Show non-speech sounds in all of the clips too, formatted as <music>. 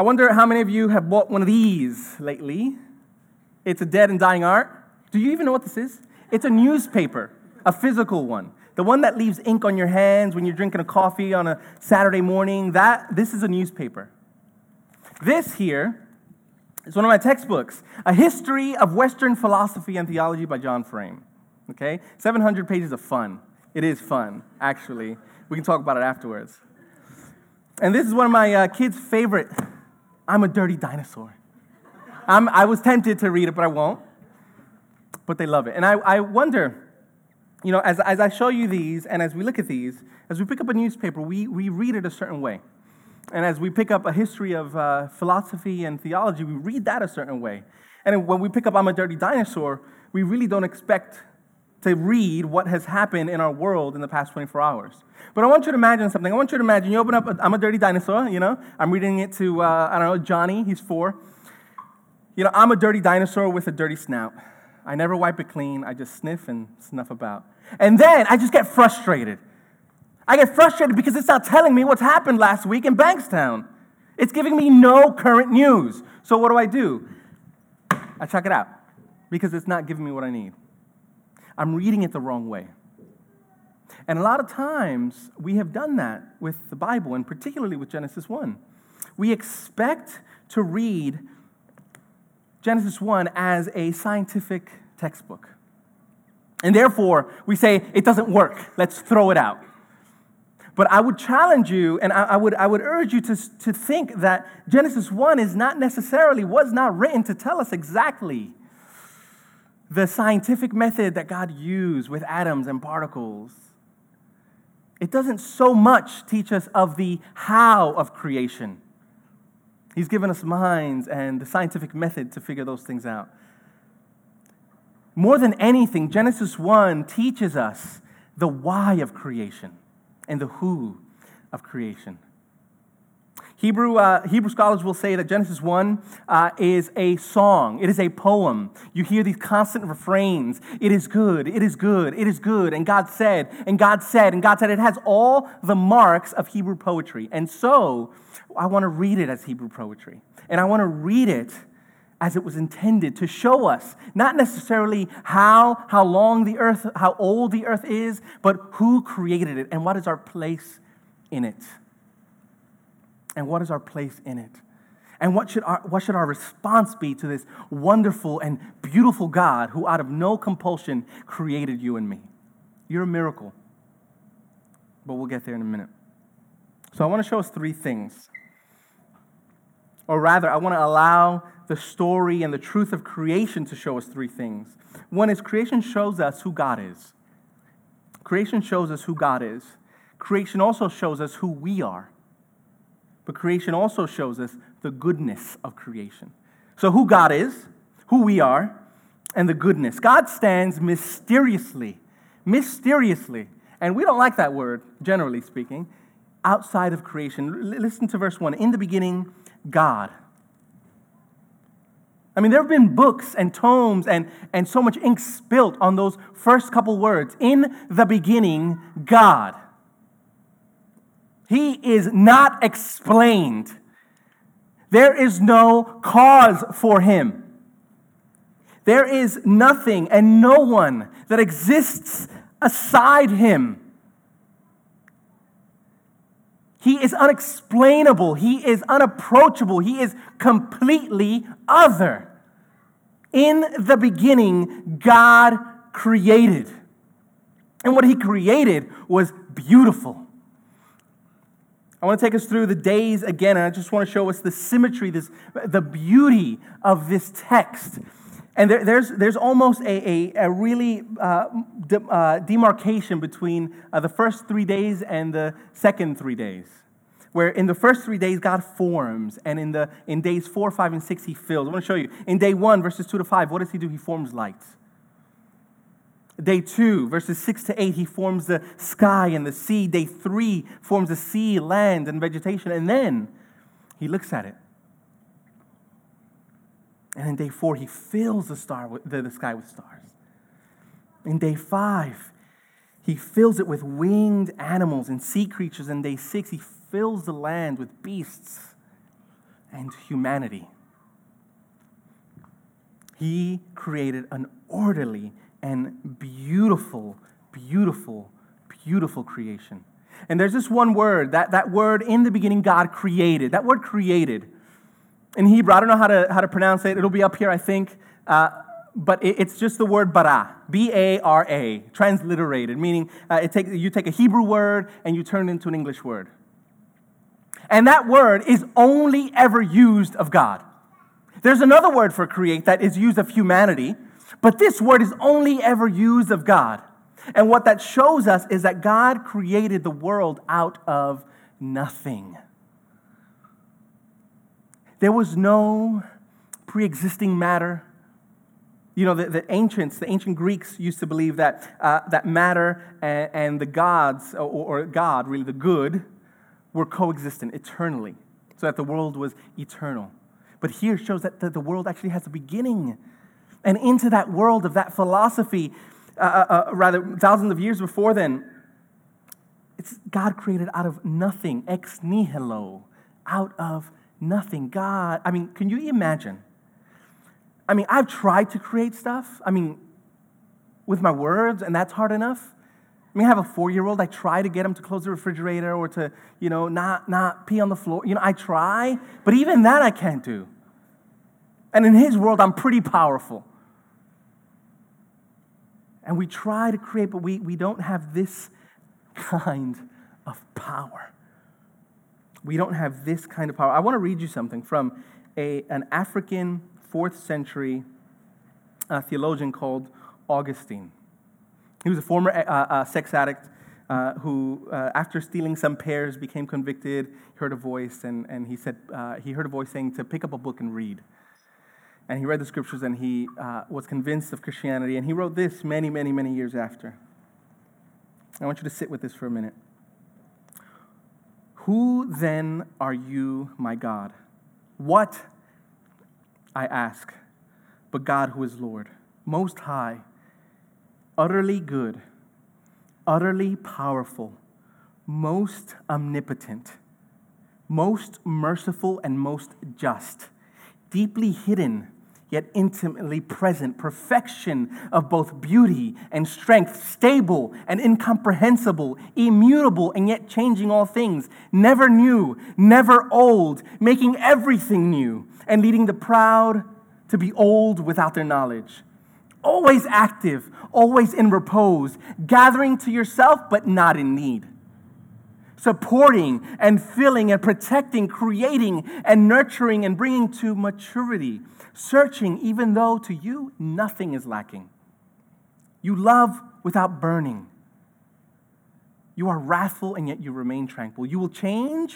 I wonder how many of you have bought one of these lately. It's a dead and dying art. Do you even know what this is? It's a newspaper, a physical one. The one that leaves ink on your hands when you're drinking a coffee on a Saturday morning, that this is a newspaper. This here is one of my textbooks, A History of Western Philosophy and Theology by John Frame. Okay? 700 pages of fun. It is fun, actually. We can talk about it afterwards. And this is one of my uh, kids' favorite. I'm a dirty dinosaur. I'm, I was tempted to read it, but I won't. But they love it. And I, I wonder, you know, as, as I show you these and as we look at these, as we pick up a newspaper, we, we read it a certain way. And as we pick up a history of uh, philosophy and theology, we read that a certain way. And when we pick up I'm a Dirty Dinosaur, we really don't expect to read what has happened in our world in the past 24 hours. But I want you to imagine something. I want you to imagine you open up, i am a dirty dinosaur, you know? I'm reading it to, uh, I don't know, Johnny, he's four. You know, I'm a dirty dinosaur with a dirty snout. I never wipe it clean, I just sniff and snuff about. And then I just get frustrated. I get frustrated because it's not telling me what's happened last week in Bankstown. It's giving me no current news. So what do I do? I check it out because it's not giving me what I need. I'm reading it the wrong way. And a lot of times we have done that with the Bible, and particularly with Genesis 1. We expect to read Genesis 1 as a scientific textbook. And therefore, we say it doesn't work, let's throw it out. But I would challenge you and I, would, I would urge you to, to think that Genesis 1 is not necessarily, was not written to tell us exactly the scientific method that God used with atoms and particles. It doesn't so much teach us of the how of creation. He's given us minds and the scientific method to figure those things out. More than anything, Genesis 1 teaches us the why of creation and the who of creation. Hebrew, uh, Hebrew scholars will say that Genesis 1 uh, is a song, it is a poem. You hear these constant refrains it is good, it is good, it is good, and God said, and God said, and God said. It has all the marks of Hebrew poetry. And so I want to read it as Hebrew poetry. And I want to read it as it was intended to show us not necessarily how, how long the earth, how old the earth is, but who created it and what is our place in it and what is our place in it? And what should, our, what should our response be to this wonderful and beautiful God who, out of no compulsion, created you and me? You're a miracle. But we'll get there in a minute. So, I want to show us three things. Or rather, I want to allow the story and the truth of creation to show us three things. One is creation shows us who God is. Creation shows us who God is. Creation also shows us who we are. But creation also shows us the goodness of creation. So, who God is, who we are, and the goodness. God stands mysteriously, mysteriously, and we don't like that word, generally speaking, outside of creation. listen to verse 1. In the beginning, God. I mean, there have been books and tomes and, and so much ink spilt on those first couple words. In the beginning, God. He is not explained. There is no cause for him. There is nothing and no one that exists aside him. He is unexplainable. He is unapproachable. He is completely other. In the beginning, God created. And what he created was beautiful. I want to take us through the days again, and I just want to show us the symmetry, this, the beauty of this text. And there, there's, there's almost a, a, a really uh, de, uh, demarcation between uh, the first three days and the second three days. Where in the first three days, God forms, and in, the, in days four, five, and six, He fills. I want to show you. In day one, verses two to five, what does He do? He forms lights. Day two, verses six to eight, he forms the sky and the sea. Day three forms the sea, land, and vegetation. And then he looks at it. And in day four, he fills the, star, the, the sky with stars. In day five, he fills it with winged animals and sea creatures. In day six, he fills the land with beasts. and humanity. He created an orderly and beautiful, beautiful, beautiful creation. And there's this one word, that, that word in the beginning, God created. That word created. In Hebrew, I don't know how to, how to pronounce it. It'll be up here, I think. Uh, but it, it's just the word bara, B A R A, transliterated, meaning uh, it take, you take a Hebrew word and you turn it into an English word. And that word is only ever used of God. There's another word for create that is used of humanity, but this word is only ever used of God. And what that shows us is that God created the world out of nothing. There was no pre existing matter. You know, the, the, ancients, the ancient Greeks used to believe that, uh, that matter and, and, the gods, or, or God, really the good, were coexistent eternally, so that the world was eternal. But here shows that the, the world actually has a beginning. And into that world of that philosophy, uh, uh, uh, rather, thousands of years before then, it's God created out of nothing, ex nihilo, out of nothing. God, I mean, can you imagine? I mean, I've tried to create stuff. I mean, with my words, and that's hard enough. I mean, I have a four-year-old. I try to get him to close the refrigerator or to, you know, not not pee on the floor. You know, I try, but even that I can't do. And in his world, I'm pretty powerful. And we try to create, but we, we don't have this kind of power. We don't have this kind of power. I want to read you something from a, an African fourth century uh, theologian called Augustine. He was a former uh, uh, sex addict uh, who, uh, after stealing some pears, became convicted. He heard a voice, and, and he said uh, he heard a voice saying to pick up a book and read. And he read the scriptures, and he uh, was convinced of Christianity. And he wrote this many, many, many years after. I want you to sit with this for a minute. Who then are you, my God? What, I ask, but God who is Lord, most high utterly good, utterly powerful, most omnipotent, most merciful, and most just, deeply hidden, yet intimately present, perfection of both beauty and strength, stable and incomprehensible, immutable and yet changing all things, never new, never old, making everything new, and leading the proud to be old without their knowledge always active, always in repose, gathering to yourself, but not in need. Supporting and filling and protecting, creating and nurturing and bringing to maturity, searching even though to you nothing is lacking. You love without burning. You are wrathful and yet you remain tranquil. You will change.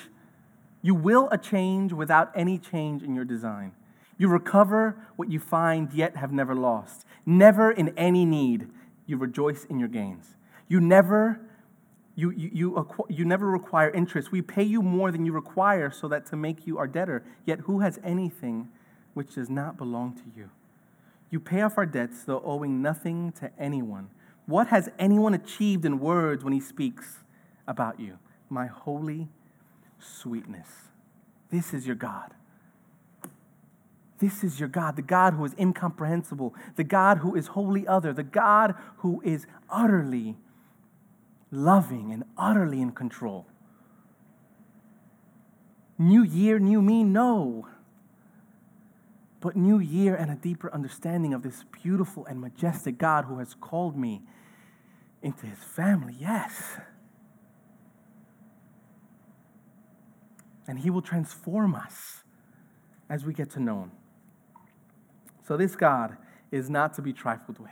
You will a change without any change in your design. You recover what you find yet have never lost. Never in any need, you rejoice in your gains. You never you, you, you, you never require interest. We pay you more than you require so that to make you our debtor. Yet who has anything which does not belong to you? You pay off our debts, though owing nothing to anyone. What has anyone achieved in words when he speaks about you? My holy sweetness. This is your God. This is your God, the God who is incomprehensible, the God who is wholly other, the God who is utterly loving and utterly in control. New year, new me? No. But new year and a deeper understanding of this beautiful and majestic God who has called me into his family. Yes. And he will transform us as we get to know him. So, this God is not to be trifled with.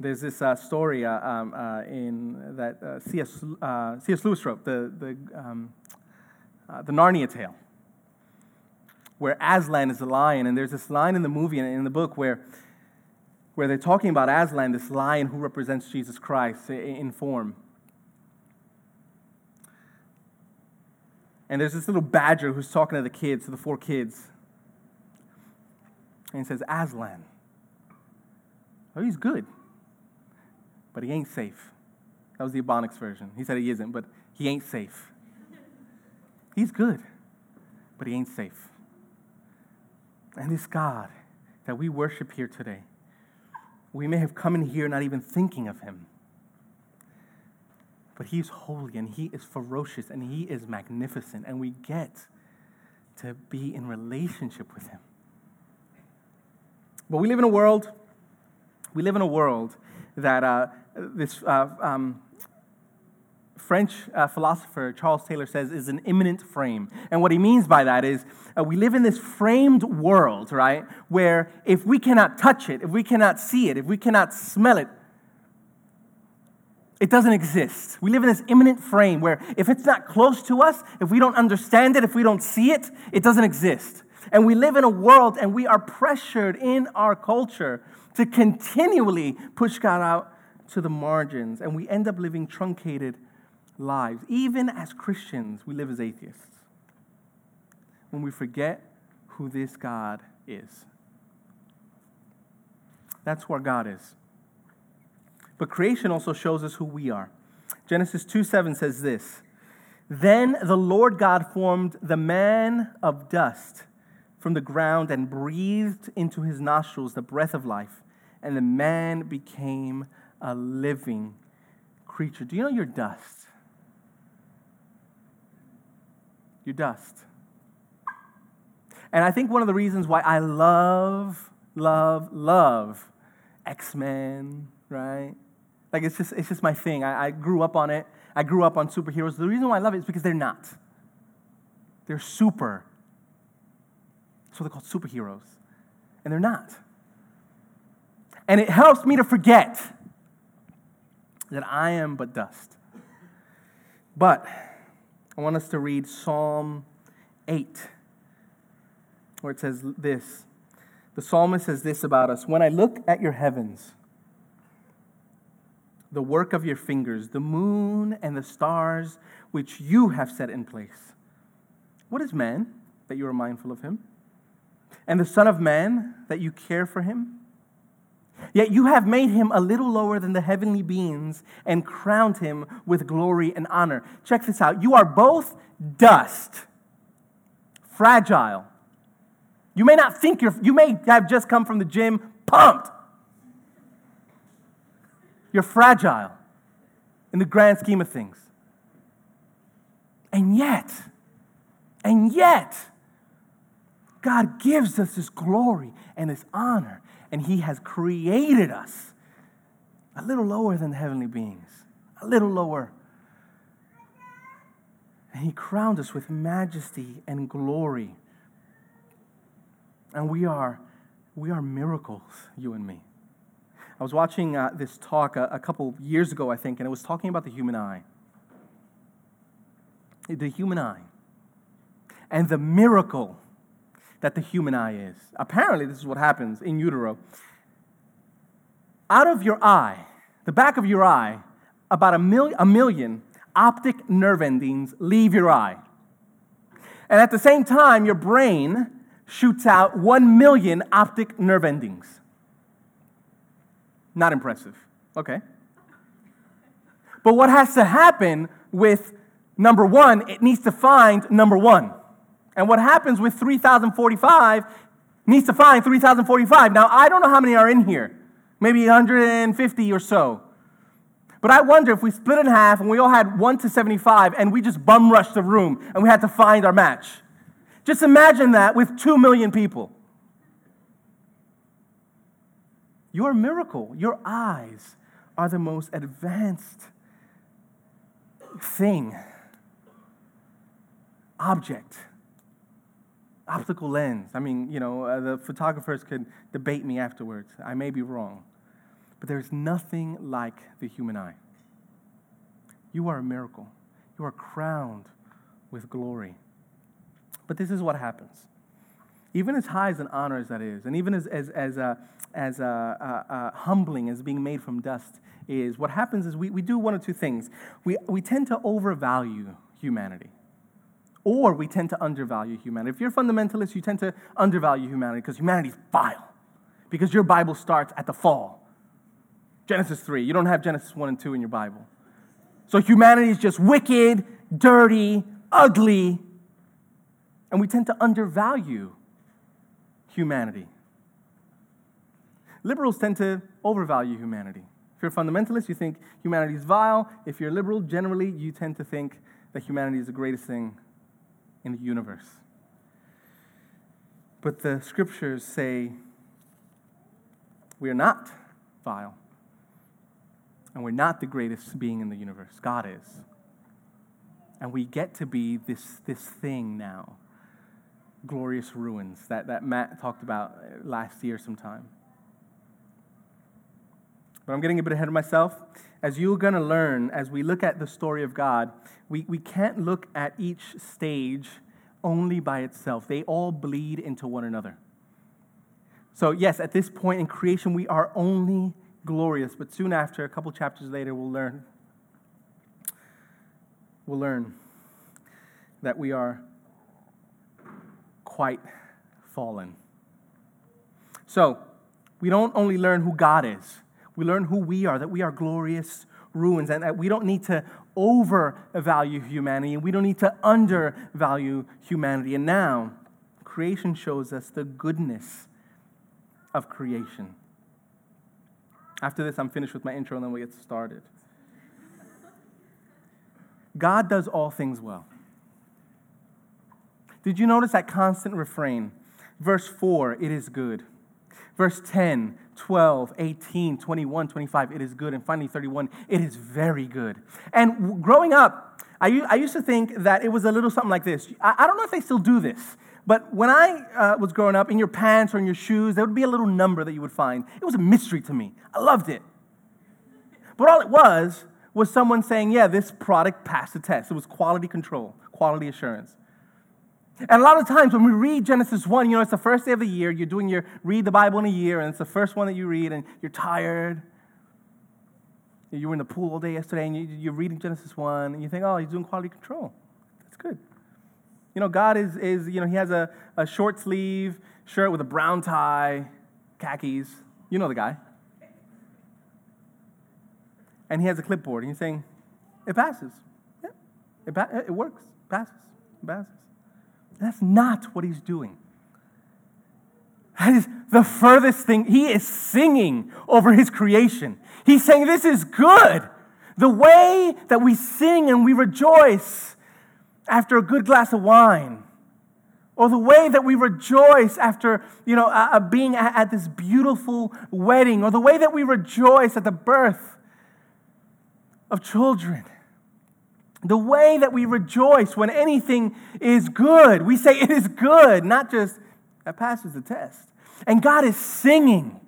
There's this uh, story uh, um, uh, in that uh, C.S. Uh, C.S. Lewis wrote, the, the, um, the Narnia tale, where Aslan is the lion. And there's this line in the movie and in the book where, where they're talking about Aslan, this lion who represents Jesus Christ in form. And there's this little badger who's talking to the kids, to the four kids. And he says, Aslan. Oh, he's good, but he ain't safe. That was the Ebonics version. He said he isn't, but he ain't safe. <laughs> He's good, but he ain't safe. And this God that we worship here today, we may have come in here not even thinking of him. But he's holy and he is ferocious and he is magnificent, and we get to be in relationship with him. But we live in a world, we live in a world that uh, this uh, um, French uh, philosopher Charles Taylor says is an immanent frame. And what he means by that is uh, we live in this framed world, right? Where if we cannot touch it, if we cannot see it, if we cannot smell it, it doesn't exist. We live in this immanent frame where if it's not close to us, if we don't understand it, if we don't see it, it doesn't exist. And we live in a world and we are pressured in our culture to continually push God out to the margins. And we end up living truncated lives. Even as Christians, we live as atheists when we forget who this God is. That's where God is. But creation also shows us who we are. Genesis 2 7 says this Then the Lord God formed the man of dust from the ground and breathed into his nostrils the breath of life, and the man became a living creature. Do you know you're dust? You're dust. And I think one of the reasons why I love, love, love X Men, right? Like it's just, it's just my thing. I, I grew up on it. I grew up on superheroes. The reason why I love it is because they're not. They're super. So they're called superheroes. And they're not. And it helps me to forget that I am but dust. But I want us to read Psalm 8, where it says this. The psalmist says this about us When I look at your heavens, the work of your fingers, the moon and the stars which you have set in place, what is man that you are mindful of him? And the Son of Man that you care for him? Yet you have made him a little lower than the heavenly beings and crowned him with glory and honor. Check this out. You are both dust, fragile. You may not think you're, you may have just come from the gym pumped. You're fragile in the grand scheme of things. And yet, and yet, God gives us this glory and this honor and He has created us a little lower than the heavenly beings, a little lower. And He crowned us with majesty and glory. And we are, we are miracles, you and me. I was watching uh, this talk a, a couple years ago, I think, and it was talking about the human eye. The human eye. And the miracle that the human eye is. Apparently, this is what happens in utero. Out of your eye, the back of your eye, about a, mil- a million optic nerve endings leave your eye. And at the same time, your brain shoots out one million optic nerve endings. Not impressive. Okay. But what has to happen with number one, it needs to find number one. And what happens with 3045 needs to find 3045. Now, I don't know how many are in here, maybe 150 or so. But I wonder if we split in half and we all had 1 to 75 and we just bum rushed the room and we had to find our match. Just imagine that with 2 million people. You're miracle. Your eyes are the most advanced thing, object optical lens. I mean, you know, uh, the photographers could debate me afterwards. I may be wrong. But there's nothing like the human eye. You are a miracle. You are crowned with glory. But this is what happens. Even as high as an honor as that is, and even as, as, as, uh, as uh, uh, uh, humbling as being made from dust is, what happens is we, we do one or two things. We, we tend to overvalue humanity or we tend to undervalue humanity. If you're a fundamentalist, you tend to undervalue humanity because humanity's vile, because your Bible starts at the fall. Genesis 3. You don't have Genesis 1 and 2 in your Bible. So humanity is just wicked, dirty, ugly. And we tend to undervalue humanity. Liberals tend to overvalue humanity. If you're a fundamentalist, you think humanity is vile. If you're liberal, generally, you tend to think that humanity is the greatest thing in the universe. But the scriptures say we are not vile. And we're not the greatest being in the universe. God is. And we get to be this, this thing now glorious ruins that, that Matt talked about last year sometime. But I'm getting a bit ahead of myself. As you're going to learn, as we look at the story of God, we, we can't look at each stage only by itself. They all bleed into one another. So, yes, at this point in creation, we are only glorious, but soon after, a couple chapters later, we'll learn. We'll learn that we are quite fallen. So, we don't only learn who God is, we learn who we are, that we are glorious ruins, and that we don't need to overvalue humanity, and we don't need to undervalue humanity. And now, creation shows us the goodness of creation. After this, I'm finished with my intro, and then we get started. God does all things well. Did you notice that constant refrain? Verse 4, it is good. Verse 10, 12, 18, 21, 25, it is good. And finally, 31, it is very good. And growing up, I, used to think that it was a little something like this. I, don't know if they still do this, but when I uh, was growing up, in your pants or in your shoes, there would be a little number that you would find. It was a mystery to me. I loved it. But all it was was someone saying, yeah, this product passed the test. It was quality control, quality assurance. And a lot of times when we read Genesis 1, you know, it's the first day of the year, you're doing your read the Bible in a year, and it's the first one that you read, and you're tired. You were in the pool all day yesterday, and you, are reading Genesis 1, and you think, oh, he's doing quality control. That's good. You know, God is, is you know, he has a, a short sleeve shirt with a brown tie, khakis. You know the guy. And he has a clipboard, and he's saying, it passes. Yeah, it, pa- it works, passes, it passes. That's not what he's doing. That is the furthest thing. He is singing over his creation. He's saying, This is good. The way that we sing and we rejoice after a good glass of wine, or the way that we rejoice after you know uh being at, at this beautiful wedding, or the way that we rejoice at the birth of children the way that we rejoice when anything is good. We say it is good, not just that passes the test. And God is singing.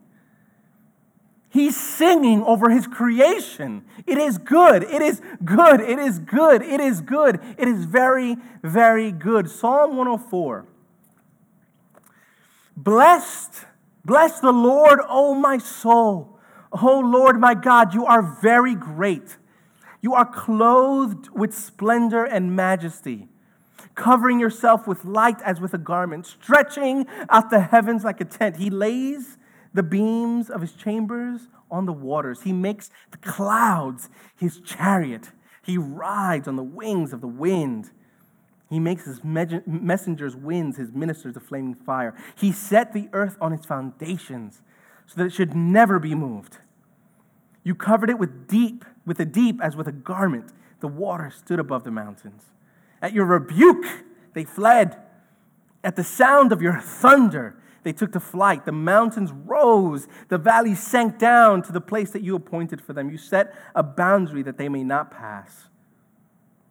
He's singing over his creation. It is good. It is good. It is good. It is good. It is very, very good. Psalm 104. Blessed, bless the Lord, O my soul. O Lord my God, you are very great. You are clothed with splendor and majesty, covering yourself with light as with a garment, stretching out the heavens like a tent. He lays the beams of his chambers on the waters. He makes the clouds his chariot. He rides on the wings of the wind. He makes his messengers winds, his ministers a flaming fire. He set the earth on its foundations so that it should never be moved. You covered it with deep, with the deep as with a garment. The water stood above the mountains. At your rebuke, they fled. At the sound of your thunder, they took to flight. The mountains rose. The valleys sank down to the place that you appointed for them. You set a boundary that they may not pass.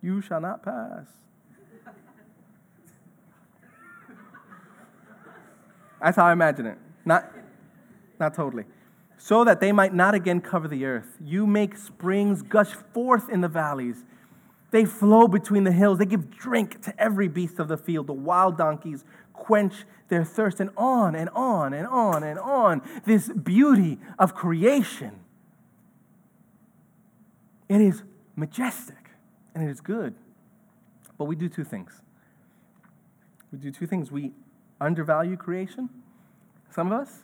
You shall not pass. That's how I imagine it. Not, not totally so that they might not again cover the earth. You make springs gush forth in the valleys. They flow between the hills. They give drink to every beast of the field. The wild donkeys quench their thirst, and on and on and on and on. This beauty of creation. It is majestic and it is good. But we do two things. We do two things. We undervalue creation, some of us,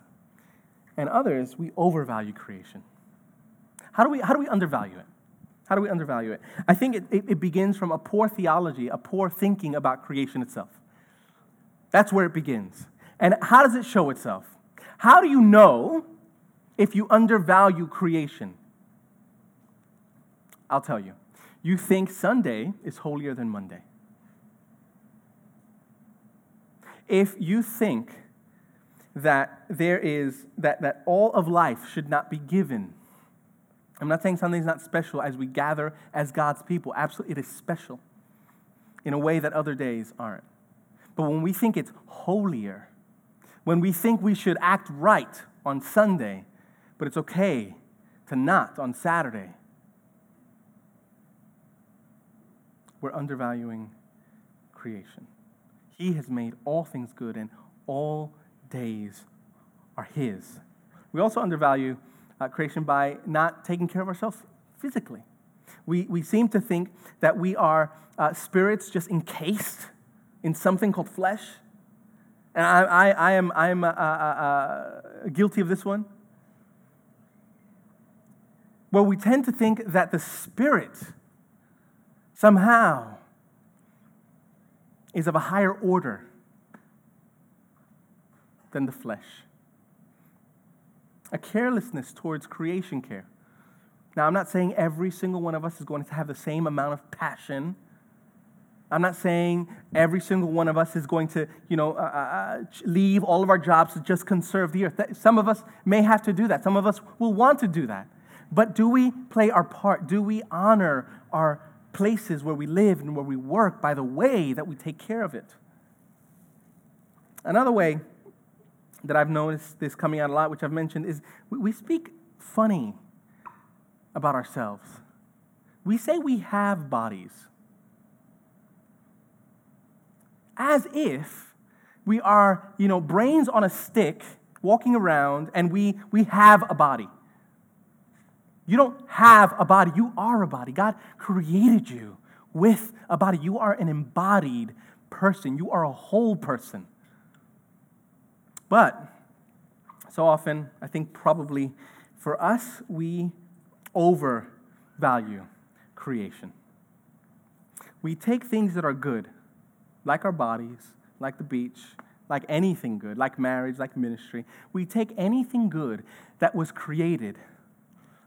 and others, we overvalue creation. How do we, how do we undervalue it? How do we undervalue it? I think it, it, it begins from a poor theology, a poor thinking about creation itself. That's where it begins. And how does it show itself? How do you know if you undervalue creation? I'll tell you. You think Sunday is holier than Monday. If you think that there is that, that all of life should not be given. I'm not saying something's not special as we gather as God's people. Absolutely, it is special in a way that other days aren't. But when we think it's holier, when we think we should act right on Sunday, but it's okay to not on Saturday, we're undervaluing creation. He has made all things good, and all days are His. We also undervalue uh, creation by not taking care of ourselves physically. We, we seem to think that we are uh, spirits just encased in something called flesh. And I, I, I am, I am uh, uh, uh guilty of this one. Well, we tend to think that the spirit somehow is of a higher order than the flesh. A carelessness towards creation care. Now, I'm not saying every single one of us is going to have the same amount of passion. I'm not saying every single one of us is going to, you know, uh, uh, uh leave all of our jobs to just conserve the earth. Some of us may have to do that. Some of us will want to do that. But do we play our part? Do we honor our places where we live and where we work by the way that we take care of it? Another way that I've noticed this coming out a lot, which I've mentioned, is we speak funny about ourselves. We say we have bodies as if we are, you know, brains on a stick walking around and we, we have a body. You don't have a body, you are a body. God created you with a body. You are an embodied person, you are a whole person. But so often, I think probably for us, we overvalue creation. We take things that are good, like our bodies, like the beach, like anything good, like marriage, like ministry. We take anything good that was created,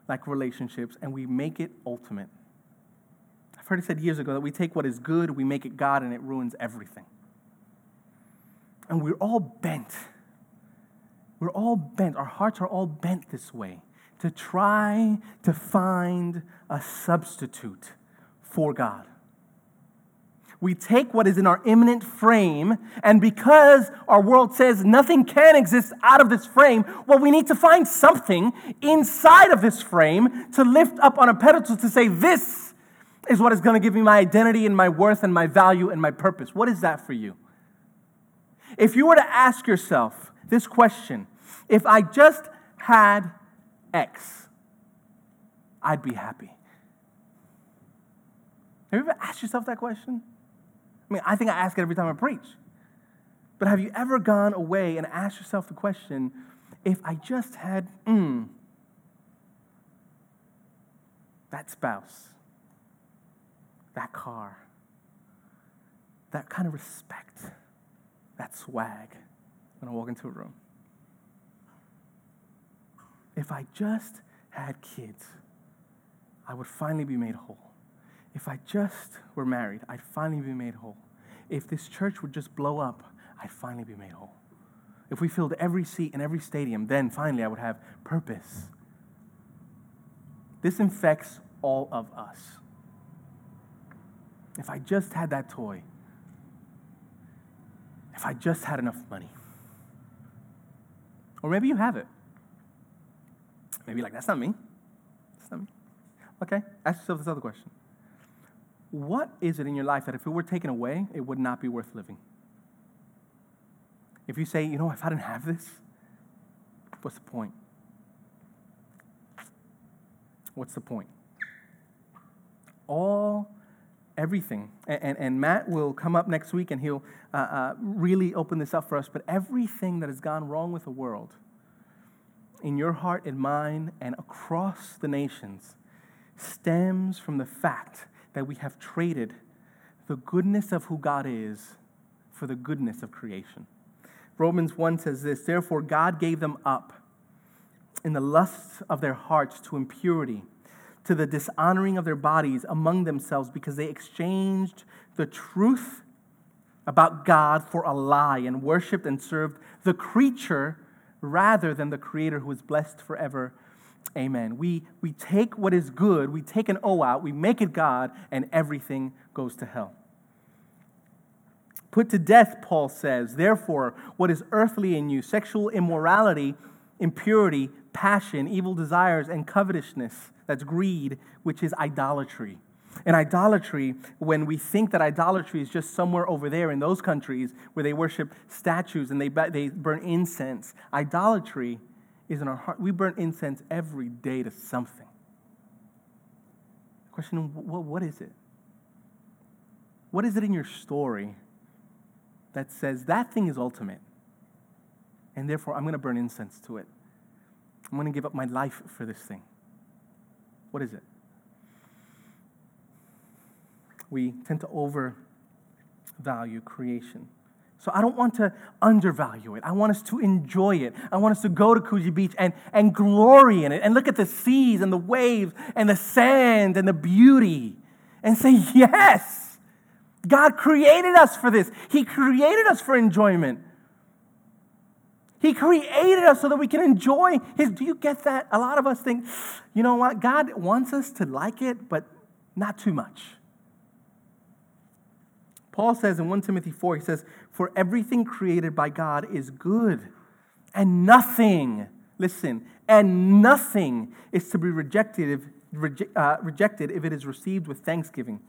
like relationships, and we make it ultimate. I've heard it said years ago that we take what is good, we make it God, and it ruins everything. And we're all bent we're all bent, our hearts are all bent this way to try to find a substitute for God. We take what is in our immanent frame, and because our world says nothing can exist out of this frame, well, we need to find something inside of this frame to lift up on a pedestal to say, This is what is going to give me my identity and my worth and my value and my purpose. What is that for you? If you were to ask yourself this question, if I just had X, I'd be happy. Have you ever asked yourself that question? I mean, I think I ask it every time I preach. But have you ever gone away and asked yourself the question if I just had, mm, that spouse, that car, that kind of respect, that swag when I walk into a room? If I just had kids, I would finally be made whole. If I just were married, I'd finally be made whole. If this church would just blow up, I'd finally be made whole. If we filled every seat in every stadium, then finally I would have purpose. This infects all of us. If I just had that toy, if I just had enough money, or maybe you have it. Maybe like, that's not me. That's not me. Okay, ask yourself this other question. What is it in your life that if it were taken away, it would not be worth living? If you say, you know, if I didn't have this, what's the point? What's the point? All, everything, and, and, and Matt will come up next week and he'll uh, uh, really open this up for us, but everything that has gone wrong with the world in your heart and mine and across the nations stems from the fact that we have traded the goodness of who God is for the goodness of creation. Romans 1 says this Therefore, God gave them up in the lusts of their hearts to impurity, to the dishonoring of their bodies among themselves, because they exchanged the truth about God for a lie and worshiped and served the creature rather than the Creator who is blessed forever. Amen. We, we take what is good, we take an O out, we make it God, and everything goes to hell. Put to death, Paul says, therefore, what is earthly in you sexual immorality, impurity, passion, evil desires, and covetousness. That's greed, which is idolatry. And idolatry, when we think that idolatry is just somewhere over there in those countries where they worship statues and they, they burn incense, idolatry is in our heart. We burn incense every day to something. question what is it? What is it in your story that says that thing is ultimate? And therefore, I'm going to burn incense to it. I'm going to give up my life for this thing. What is it? We tend to overvalue creation. So I don't want to undervalue it. I want us to enjoy it. I want us to go to Coogee Beach and, and glory in it and look at the seas and the waves and the sand and the beauty and say, yes, God created us for this. He created us for enjoyment. He created us so that we can enjoy His. Do you get that? A lot of us think, you know what? God wants us to like it, but not too much. Paul says in 1 Timothy 4, he says, For everything created by God is good, and nothing, listen, and nothing is to be rejected if, uh, rejected if it is received with thanksgiving,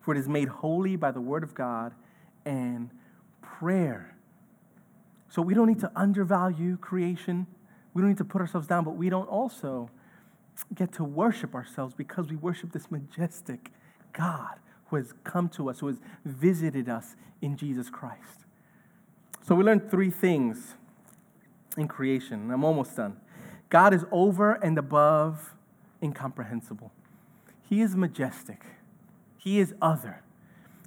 for it is made holy by the word of God and prayer. So we don't need to undervalue creation. We don't need to put ourselves down, but we don't also get to worship ourselves because we worship this majestic God who has come to us, who has visited us in Jesus Christ. So we learned three things in creation. I'm almost done. God is over and above incomprehensible. He is majestic. He is other.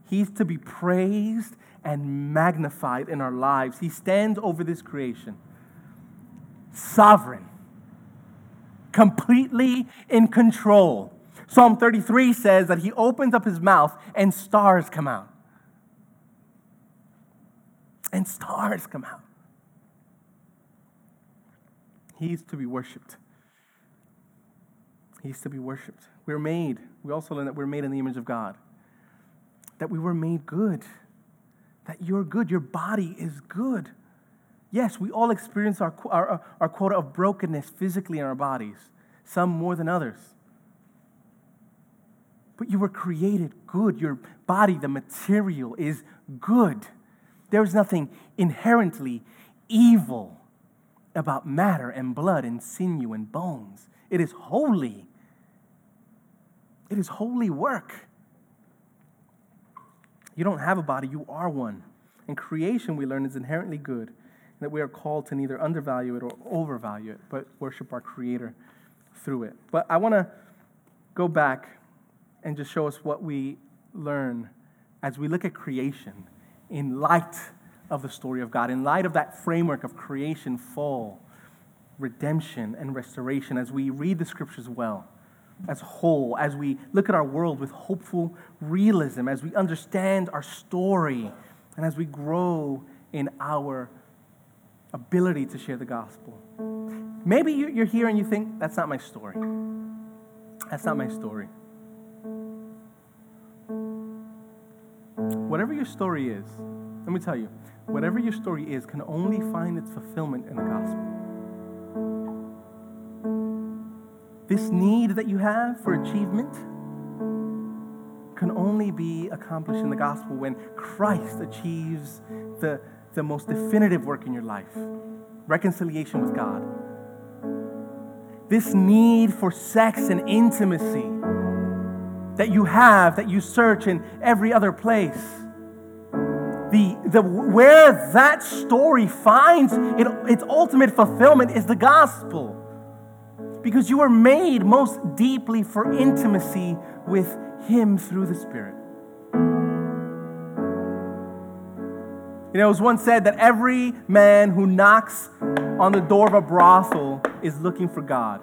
He's to be praised and magnified in our lives. He stands over this creation, sovereign, completely in control. Psalm 33 says that he opens up his mouth and stars come out. And stars come out. He's to be worshiped. He's to be worshiped. We're made, we also learn that we're made in the image of God, that we were made good that you're good, your body is good. Yes, we all experience our, our, uh, our quota of brokenness physically in our bodies, some more than others. But you were created good. Your body, the material, is good. There's nothing inherently evil about matter and blood and sinew and bones. It is holy. It is holy work. You don't have a body, you are one. And creation, we learn, is inherently good, and that we are called to neither undervalue it or overvalue it, but worship our Creator through it. But I want to go back and just show us what we learn as we look at creation in light of the story of God, in light of that framework of creation, fall, redemption, and restoration, as we read the scriptures well as whole, as we look at our world with hopeful realism, as we understand our story, and as we grow in our ability to share the gospel. Maybe you're here and you think, that's not my story. That's not my story. Whatever your story is, let me tell you, whatever your story is can only find its fulfillment in the gospel. This need that you have for achievement can only be accomplished in the gospel when Christ achieves the, the most definitive work in your life reconciliation with God. This need for sex and intimacy that you have, that you search in every other place. The, the, where that story finds it, its ultimate fulfillment is the gospel because you were made most deeply for intimacy with Him through the Spirit. You know, it was once said that every man who knocks on the door of a brothel is looking for God.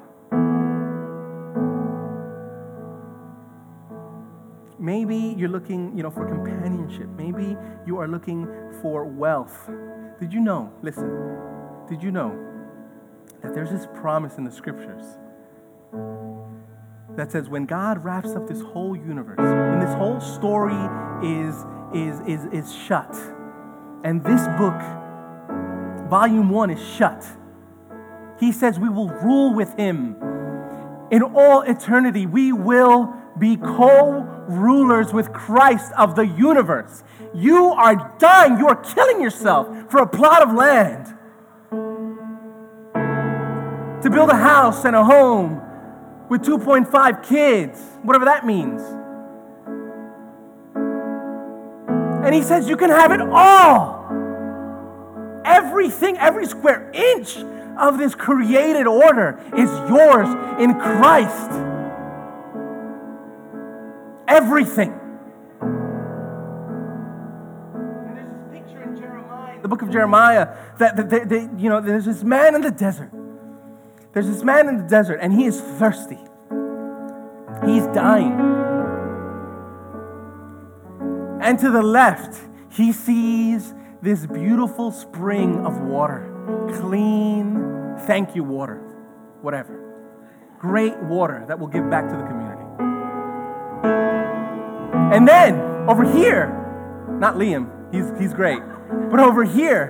Maybe you're looking, you know, for companionship. Maybe you are looking for wealth. Did you know? Listen. Did you know that there's this promise in the scriptures that says when God wraps up this whole universe, when this whole story is is is is shut, and this book, volume 1 is shut. He says we will rule with him in all eternity. We will be co rulers with Christ of the universe. You are dying, you are killing yourself for a plot of land. Build a house and a home with 2.5 kids, whatever that means. And he says, You can have it all. Everything, every square inch of this created order is yours in Christ everything. And there's this picture in Jeremiah, the book of Jeremiah, that, that they, they, you know, there's this man in the desert. There's this man in the desert, and he is thirsty. He's dying. And to the left, he sees this beautiful spring of water. Clean, thank you, water. Whatever. Great water that will give back to the community. And then over here, not Liam, he's, he's great, but over here,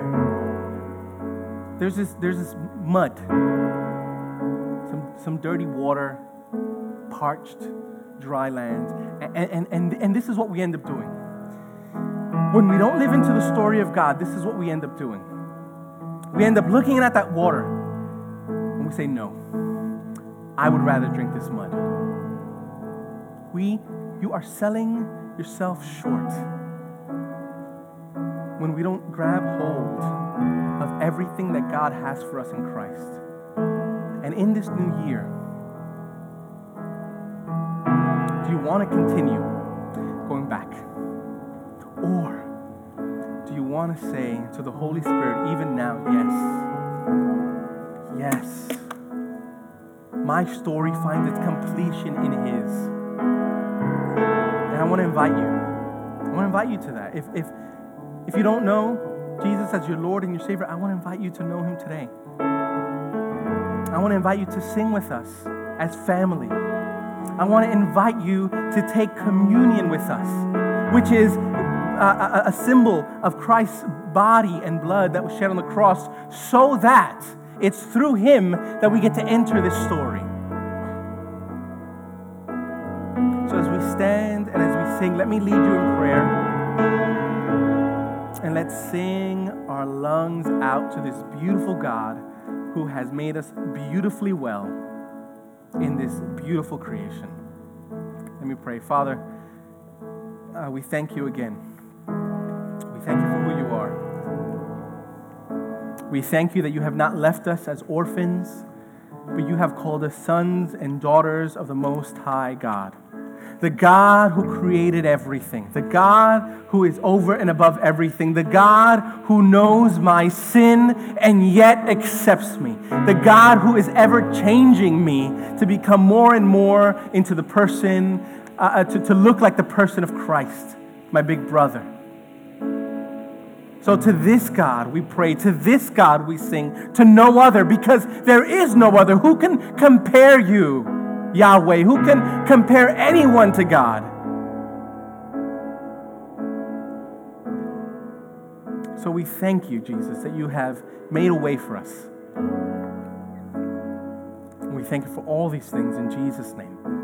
there's this, there's this mud, some, dirty water, parched, dry land. And, and, and, and this is what we end up doing. When we don't live into the story of God, this is what we end up doing. We end up looking at that water and we say, No, I would rather drink this mud. We you are selling yourself short when we don't grab hold of everything that God has for us in Christ. And in this new year, do you want to continue going back? Or do you want to say to the Holy Spirit, even now, yes, yes, my story finds its completion in His? And I want to invite you. I want to invite you to that. If, if, if you don't know Jesus as your Lord and your Savior, I want to invite you to know Him today. I want to invite you to sing with us as family. I want to invite you to take communion with us, which is a, a, a symbol of Christ's body and blood that was shed on the cross, so that it's through Him that we get to enter this story. So as we stand and as we sing, let me lead you in prayer. And let's sing our lungs out to this beautiful God who has made us beautifully well in this beautiful creation. Let me pray. Father, uh, we thank you again. We thank you for who you are. We thank you that you have not left us as orphans, but you have called us sons and daughters of the Most High God the God who created everything, the God who is over and above everything, the God who knows my sin and yet accepts me, the God who is ever changing me to become more and more into the person, uh, uh to, to look like the person of Christ, my big brother. So, to this God we pray, to this God we sing, to no other, because there is no other. Who can compare you? Yahweh? Who can compare anyone to God? So we thank you, Jesus, that you have made a way for us. And we thank you for all these things in Jesus' name.